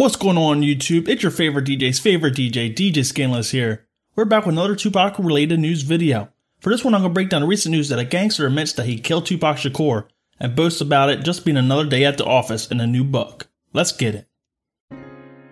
What's going on YouTube? It's your favorite DJ's favorite DJ, DJ Scanless here. We're back with another Tupac related news video. For this one, I'm going to break down the recent news that a gangster admits that he killed Tupac Shakur and boasts about it just being another day at the office in a new book. Let's get it.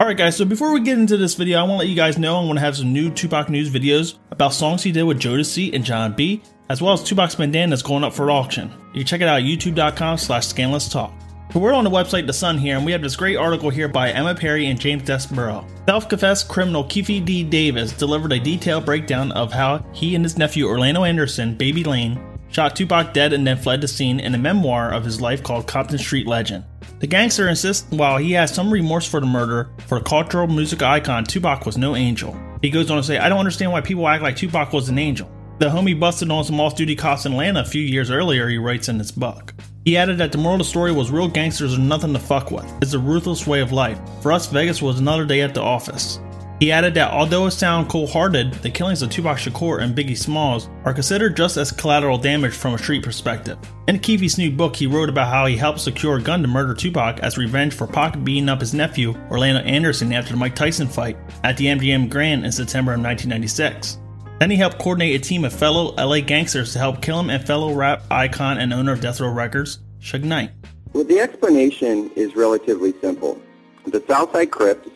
Alright guys, so before we get into this video, I want to let you guys know I'm going to have some new Tupac news videos about songs he did with Jodeci and John B, as well as Tupac's bandana that's going up for auction. You can check it out at youtube.com slash scanlesstalk. But we're on the website The Sun here, and we have this great article here by Emma Perry and James Desborough. Self-confessed criminal Keefe D. Davis delivered a detailed breakdown of how he and his nephew Orlando Anderson, Baby Lane, shot Tupac dead and then fled the scene in a memoir of his life called Compton Street Legend. The gangster insists while he has some remorse for the murder, for cultural music icon, Tupac was no angel. He goes on to say, I don't understand why people act like Tupac was an angel. The homie busted on some off-duty cops in Atlanta a few years earlier, he writes in his book. He added that the moral of the story was real gangsters are nothing to fuck with. It's a ruthless way of life. For us, Vegas was another day at the office. He added that although it sounds cold-hearted, the killings of Tupac Shakur and Biggie Smalls are considered just as collateral damage from a street perspective. In Keefe's new book, he wrote about how he helped secure a gun to murder Tupac as revenge for Pac beating up his nephew, Orlando Anderson, after the Mike Tyson fight at the MGM Grand in September of 1996. Then he helped coordinate a team of fellow LA gangsters to help kill him and fellow rap icon and owner of Death Row Records, Suge Knight. Well, the explanation is relatively simple. The Southside Crips,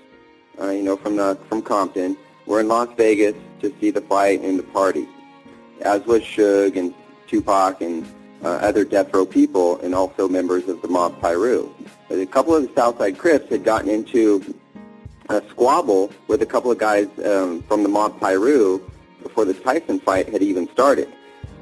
uh, you know, from the from Compton, were in Las Vegas to see the fight and the party, as was Suge and Tupac and uh, other death row people, and also members of the Mob Piru. But a couple of the Southside Crips had gotten into a squabble with a couple of guys um, from the Mob Piru before the Tyson fight had even started.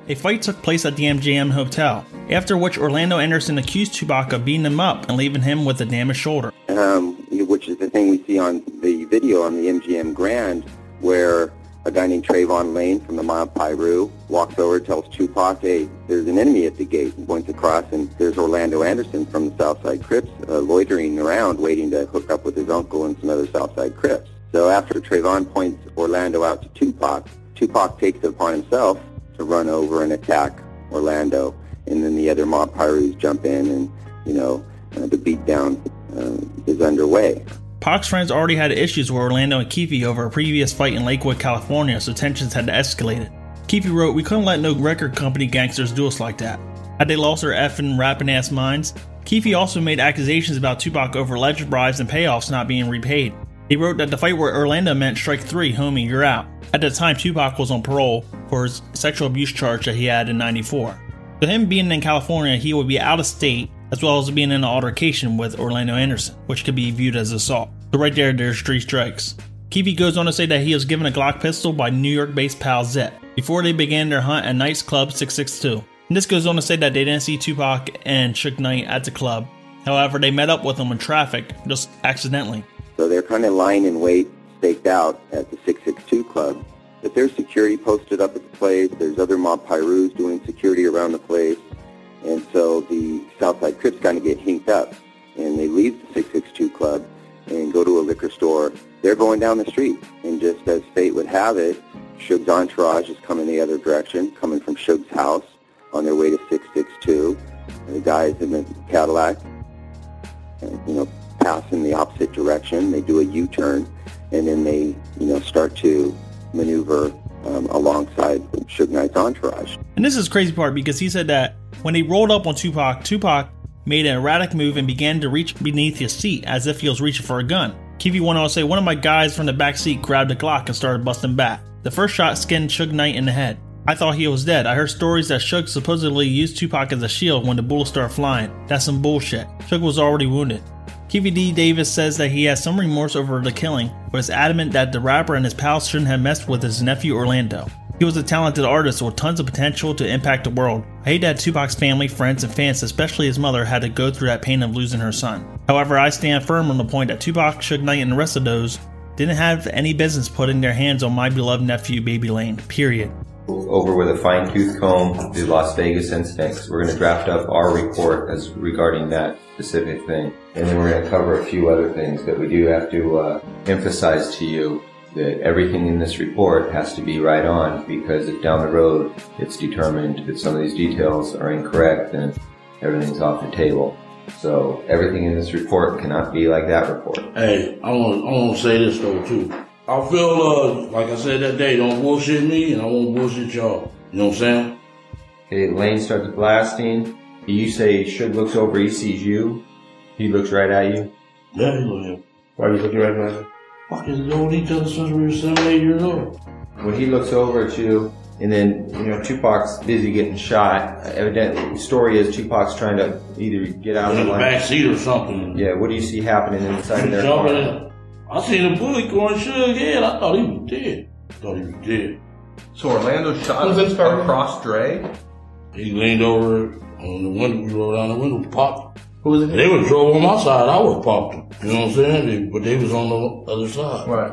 A fight took place at the MGM Hotel, after which Orlando Anderson accused Tupac of beating him up and leaving him with a damaged shoulder. Um, which is the thing we see on the video on the MGM Grand, where a guy named Travon Lane from the Mob Piru walks over, tells Tupac, hey, there's an enemy at the gate, and points across, and there's Orlando Anderson from the Southside Crips uh, loitering around, waiting to hook up with his uncle and some other Southside Crips. So after Travon points Orlando out to Tupac, Tupac takes it upon himself to run over and attack Orlando, and then the other mob Pirus jump in, and you know uh, the beatdown uh, is underway. Pac's friends already had issues with Orlando and Keefe over a previous fight in Lakewood, California, so tensions had escalated. Keefe wrote, We couldn't let no record company gangsters do us like that. Had they lost their effing rapping ass minds? Keefe also made accusations about Tupac over alleged bribes and payoffs not being repaid. He wrote that the fight where Orlando meant strike three, homie, you're out. At the time, Tupac was on parole for his sexual abuse charge that he had in 94. So him being in California, he would be out of state, as well as being in an altercation with Orlando Anderson, which could be viewed as assault. So right there, there's three strikes. Keefe goes on to say that he was given a Glock pistol by New York-based pal Zet before they began their hunt at Knight's Club 662. And this goes on to say that they didn't see Tupac and Suge Knight at the club. However, they met up with them in traffic, just accidentally. So they're kind of lying in wait, staked out at the 662 Club. But there's security posted up at the place. There's other mob Pirus doing security around the place. And so the Southside Crips kind of get hinked up. And they leave the 662 Club and go to a liquor store. They're going down the street. And just as fate would have it, Suge's entourage is coming the other direction, coming from Suge's house on their way to 662. And the guys in the Cadillac, you know, pass in the opposite direction. They do a U-turn, and then they, you know, start to maneuver um, alongside Suge Knight's entourage. And this is crazy part because he said that when he rolled up on Tupac, Tupac made an erratic move and began to reach beneath his seat as if he was reaching for a gun. Keefe went on to say one of my guys from the back seat grabbed a Glock and started busting back. The first shot skinned Suge Knight in the head. I thought he was dead. I heard stories that Suge supposedly used Tupac as a shield when the bullets started flying. That's some bullshit. Suge was already wounded. Keefe D. Davis says that he has some remorse over the killing, but is adamant that the rapper and his pals shouldn't have messed with his nephew Orlando. He was a talented artist with tons of potential to impact the world. I hate that Tupac's family, friends, and fans, especially his mother, had to go through that pain of losing her son. However, I stand firm on the point that Tupac, Suge Knight, and the rest of those didn't have any business putting their hands on my beloved nephew, Baby Lane. Period over with a fine tooth comb the Las Vegas incident. We're going to draft up our report as regarding that specific thing. And then we're going to cover a few other things that we do have to uh, emphasize to you that everything in this report has to be right on because if down the road it's determined that some of these details are incorrect, then everything's off the table. So everything in this report cannot be like that report. Hey, I want I want to say this though too. I feel uh like I said that day, don't bullshit me, and I won't bullshit y'all. You know what I'm saying? Okay, Lane starts blasting. You say Suge looks over, he sees you. He looks right at you. Yeah, he look him. Why are you looking right at me? Fucking known each other since we were seven, eight years old. When he looks over at you, and then, you know, Tupac's busy getting shot. Evidently, the story is Tupac's trying to either get out In of the the back seat or something. Yeah, what do you see happening inside of their Jumping car? In. I seen a bullet going Suge head. I thought he was dead. thought he was dead. So Orlando shot Who's this target? across Dre. He leaned over on the window. We rolled down the window, popped. Who was it? They would drove on my side. I would popped them. You know what I'm saying? They, but they was on the other side. Right.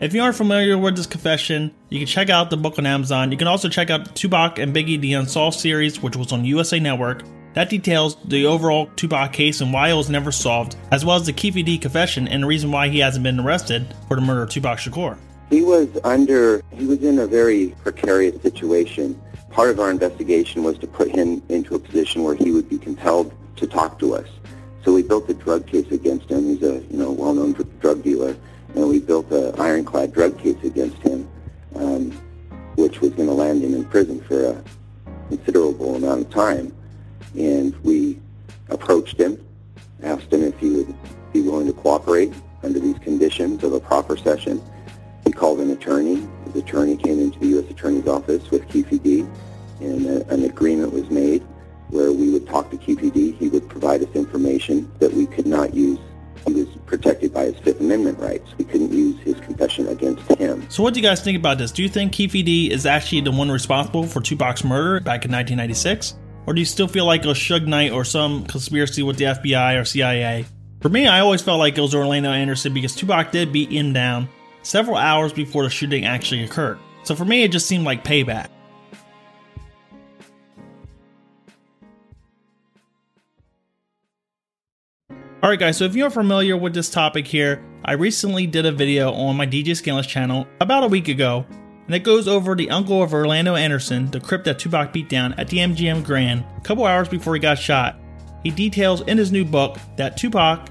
If you aren't familiar with this confession, you can check out the book on Amazon. You can also check out Tupac and Biggie The Unsolved series, which was on USA Network. That details the overall Tupac case and why it was never solved, as well as the Keefe D confession and the reason why he hasn't been arrested for the murder of Tupac Shakur. He was under, he was in a very precarious situation. Part of our investigation was to put him into a position where he would be compelled to talk to us. So we built a drug case against him. He's a, you know, well-known dr- drug dealer. And we built an ironclad drug case against him, um, which was going to land him in prison for a considerable amount of time. And we approached him, asked him if he would be willing to cooperate under these conditions of a proffer session. He called an attorney. His attorney came into the U.S. Attorney's Office with Keefe D, and a, an agreement was made where we would talk to Keefe D. He would provide us information that we could not use. He was protected by his Fifth Amendment rights. We couldn't use his confession against him. So, what do you guys think about this? Do you think Keefe D is actually the one responsible for Tupac's murder back in 1996? Or do you still feel like was Suge Knight or some conspiracy with the FBI or CIA? For me, I always felt like it was Orlando Anderson because Tupac did beat him down several hours before the shooting actually occurred. So for me, it just seemed like payback. Alright guys, so if you're familiar with this topic here, I recently did a video on my DJ Scanless channel about a week ago, and it goes over the uncle of Orlando Anderson, the Crip that Tupac beat down at the MGM Grand a couple hours before he got shot. He details in his new book that Tupac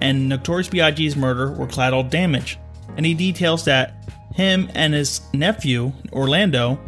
and Notorious B.I.G.'s murder were collateral damage, and he details that him and his nephew, Orlando,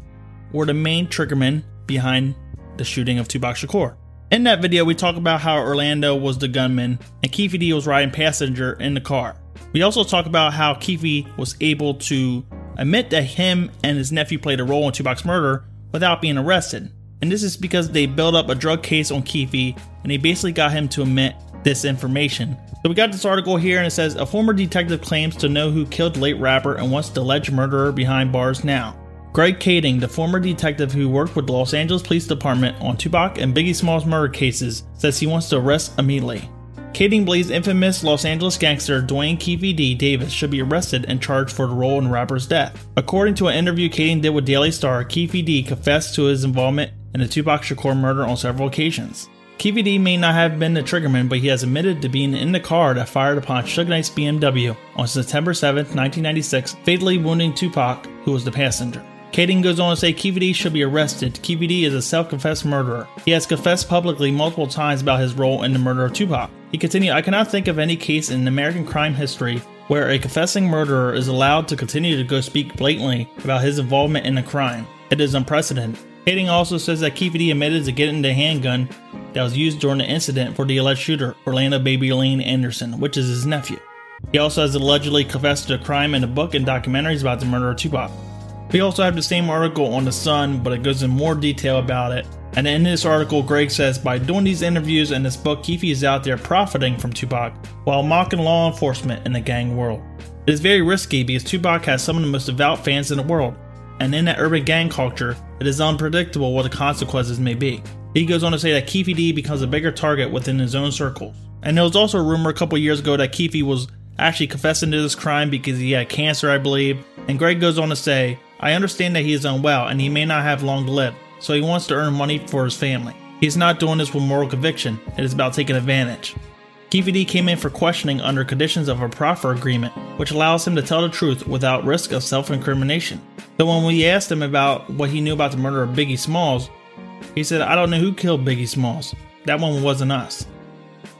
were the main triggermen behind the shooting of Tupac Shakur. In that video, we talk about how Orlando was the gunman and Keefe D was riding passenger in the car. We also talk about how Keefe was able to admit that him and his nephew played a role in Tupac's murder without being arrested. And this is because they built up a drug case on Keefe and they basically got him to admit this information. So we got this article here and it says a former detective claims to know who killed late rapper and wants the alleged murderer behind bars now. Greg Kading, the former detective who worked with the Los Angeles Police Department on Tupac and Biggie Smalls murder cases, says he wants to arrest immediately. Kading believes infamous Los Angeles gangster Duane Keefe D Davis should be arrested and charged for the role in rapper's death. According to an interview Kading did with Daily Star, Keefe D confessed to his involvement in the Tupac Shakur murder on several occasions. Keefe D may not have been the triggerman, but he has admitted to being in the car that fired upon Suge Knight's BMW on September 7, 1996, fatally wounding Tupac, who was the passenger. Kading goes on to say Keefe D should be arrested. Keefe D is a self-confessed murderer. He has confessed publicly multiple times about his role in the murder of Tupac. He continued, I cannot think of any case in American crime history where a confessing murderer is allowed to continue to go speak blatantly about his involvement in a crime. It is unprecedented. Kading also says that Keefe D admitted to getting the handgun that was used during the incident for the alleged shooter, Orlando Baby Lane Anderson, which is his nephew. He also has allegedly confessed to a crime in a book and documentaries about the murder of Tupac. We also have the same article on The Sun, but it goes in more detail about it. And in this article, Greg says by doing these interviews and this book, Keefe is out there profiting from Tupac while mocking law enforcement in the gang world. It is very risky because Tupac has some of the most devout fans in the world, and in that urban gang culture, it is unpredictable what the consequences may be. He goes on to say that Keefe D becomes a bigger target within his own circles. And there was also a rumor a couple years ago that Keefe was actually confessing to this crime because he had cancer, I believe. And Greg goes on to say, I understand that he is unwell and he may not have long to live, so he wants to earn money for his family. He is not doing this with moral conviction, it is about taking advantage. Keefe D came in for questioning under conditions of a proffer agreement, which allows him to tell the truth without risk of self incrimination. So when we asked him about what he knew about the murder of Biggie Smalls, he said, I don't know who killed Biggie Smalls. That one wasn't us.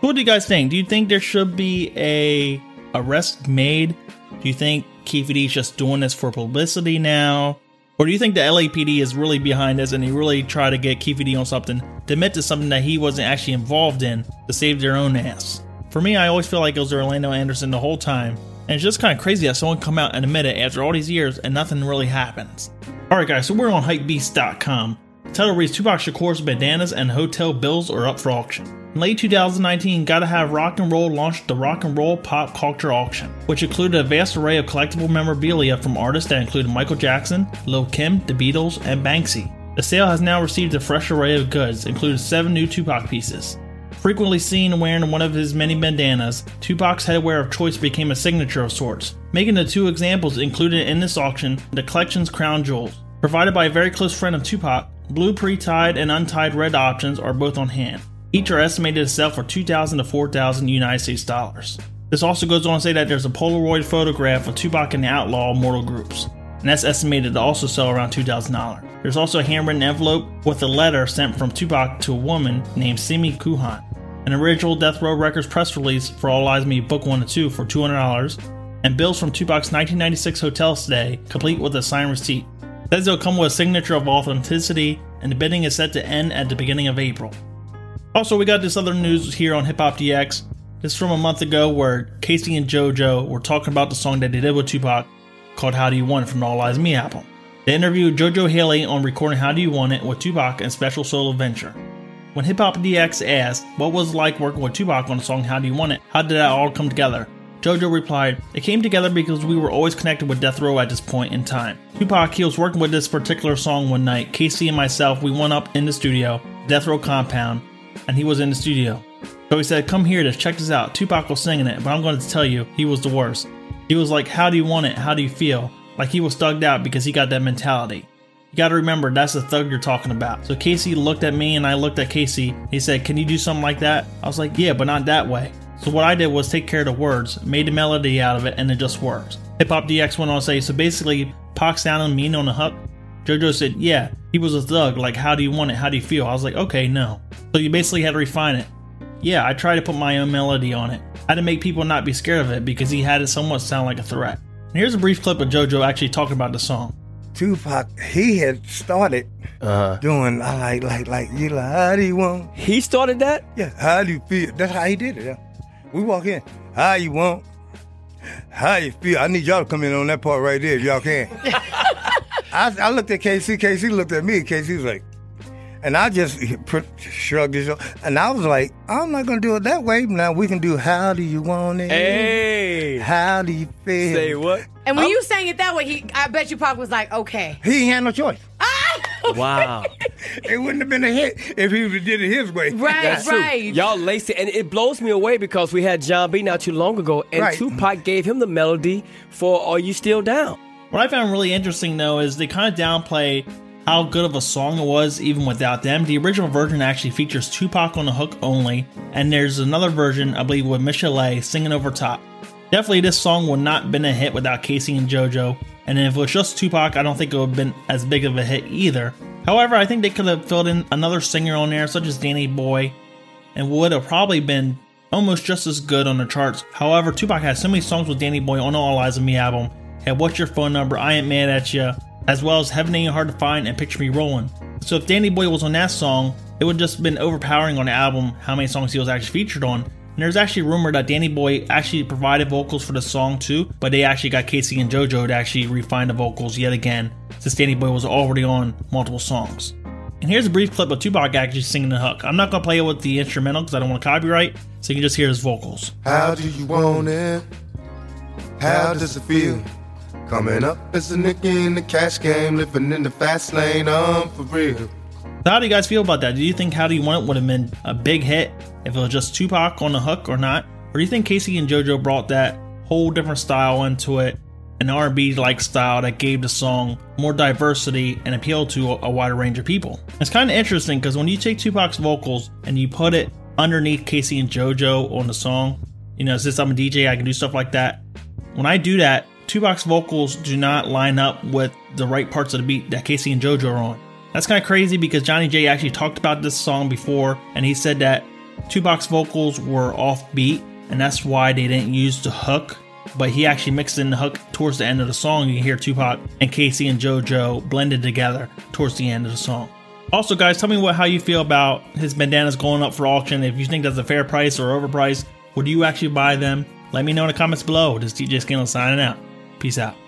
What do you guys think? Do you think there should be a arrest made? Do you think Keefe D's just doing this for publicity now? Or do you think the LAPD is really behind this and they really try to get Keefe D on something to admit to something that he wasn't actually involved in to save their own ass? For me, I always feel like it was Orlando Anderson the whole time, and it's just kind of crazy that someone come out and admit it after all these years and nothing really happens. Alright guys, so we're on hypebeast.com. Title reads Tupac Shakur's bandanas and hotel bills are up for auction. In late 2019, Gotta Have Rock and Roll launched the Rock and Roll Pop Culture Auction, which included a vast array of collectible memorabilia from artists that included Michael Jackson, Lil Kim, The Beatles, and Banksy. The sale has now received a fresh array of goods, including seven new Tupac pieces. Frequently seen wearing one of his many bandanas, Tupac's headwear of choice became a signature of sorts, making the two examples included in this auction the collection's crown jewels. Provided by a very close friend of Tupac, blue pre-tied and untied red options are both on hand. Each are estimated to sell for 2,000 to 4,000 United States dollars. This also goes on to say that there's a Polaroid photograph of Tupac and the Outlaw Mortal Groups, and that's estimated to also sell around $2,000. There's also a handwritten envelope with a letter sent from Tupac to a woman named Simi Kuhan, an original Death Row Records press release for All Eyez Me Book 1 and 2 for $200, and bills from Tupac's 1996 hotel stay, complete with a signed receipt. Says they'll come with a signature of authenticity, and the bidding is set to end at the beginning of April. Also, we got this other news here on Hip Hop DX. This is from a month ago where K-Ci and JoJo were talking about the song that they did with Tupac called How Do You Want It from the All Eyez Me album. They interviewed JoJo Hailey on recording How Do You Want It with Tupac and Special Solo Venture. When Hip Hop DX asked what was like working with Tupac on the song How Do You Want It, how did that all come together? JoJo replied, It came together because we were always connected with Death Row at this point in time. Tupac, he was working with this particular song one night. K-Ci and myself, we went up in the studio, Death Row compound, and he was in the studio. So he said, Come here to check this out. Tupac was singing it, but I'm going to tell you, he was the worst. He was like, How do you want it? How do you feel? Like he was thugged out because he got that mentality. You gotta remember, that's the thug you're talking about. So K-Ci looked at me and I looked at K-Ci. He said, Can you do something like that? I was like, Yeah, but not that way. So what I did was take care of the words, made a melody out of it, and it just works. Hip Hop DX went on to say, So basically, Pac sounded mean on the hook. JoJo said, Yeah, he was a thug. Like, how do you want it? How do you feel? I was like, Okay, no. So you basically had to refine it. Yeah, I tried to put my own melody on it. I had to make people not be scared of it because he had it somewhat sound like a threat. And here's a brief clip of JoJo actually talking about the song. Tupac, he had started Uh-huh. doing like like like you like how do you want? He started that? Yeah, how do you feel? That's how he did it. Yeah. We walk in, how you want? How you feel? I need y'all to come in on that part right there if y'all can. I, I looked at K-Ci, K-Ci looked at me, K-Ci was like, and I just shrugged his shoulders, and I was like, I'm not gonna do it that way. Now we can do how do you want it? Hey. How do you feel? Say what? And when you sang it that way, he, I bet you Pac was like, okay. He had no choice. Ah! Wow. It wouldn't have been a hit if he would have did it his way. Right, That's true. right. Y'all laced it, and it blows me away because we had John B not too long ago, and Right. Tupac gave him the melody for "Are You Still Down." What I found really interesting though is they kind of downplay how good of a song it was even without them. The original version actually features Tupac on the hook only, and there's another version, I believe, with Michelle singing over top. Definitely, this song would not have been a hit without K-Ci and JoJo, and if it was just Tupac, I don't think it would have been as big of a hit either. However, I think they could have filled in another singer on there, such as Danny Boy, and would have probably been almost just as good on the charts. However, Tupac has so many songs with Danny Boy on the All Eyez on Me album. Had What's Your Phone Number, I Ain't Mad at Ya, as well as Heaven Ain't Hard to Find and Picture Me Rolling. So if Danny Boy was on that song, it would just been overpowering on the album how many songs he was actually featured on. And there's actually rumor that Danny Boy actually provided vocals for the song too, but they actually got K-Ci and JoJo to actually refine the vocals yet again, since Danny Boy was already on multiple songs. And here's a brief clip of Tupac actually singing the hook. I'm not gonna play it with the instrumental because I don't want to copyright, so you can just hear his vocals. How do you want it? How does it feel? Coming up as a nigga in the cash game, living in the fast lane, I'm for real. So how do you guys feel about that? Do you think How Do You Want It would have been a big hit if it was just Tupac on the hook or not? Or do you think K-Ci and JoJo brought that whole different style into it, an R&B like style that gave the song more diversity and appeal to a wider range of people? It's kind of interesting because when you take Tupac's vocals and you put it underneath K-Ci and JoJo on the song, you know, since I'm a DJ, I can do stuff like that. When I do that, Tupac's vocals do not line up with the right parts of the beat that K-Ci and JoJo are on. That's kind of crazy because Johnny J actually talked about this song before, and he said that Tupac's vocals were off beat and that's why they didn't use the hook. But he actually mixed in the hook towards the end of the song. You can hear Tupac and K-Ci and JoJo blended together towards the end of the song. Also, guys, tell me what how you feel about his bandanas going up for auction. If you think that's a fair price or overpriced, would you actually buy them? Let me know in the comments below. This is DJ Scanlon signing out. Peace out.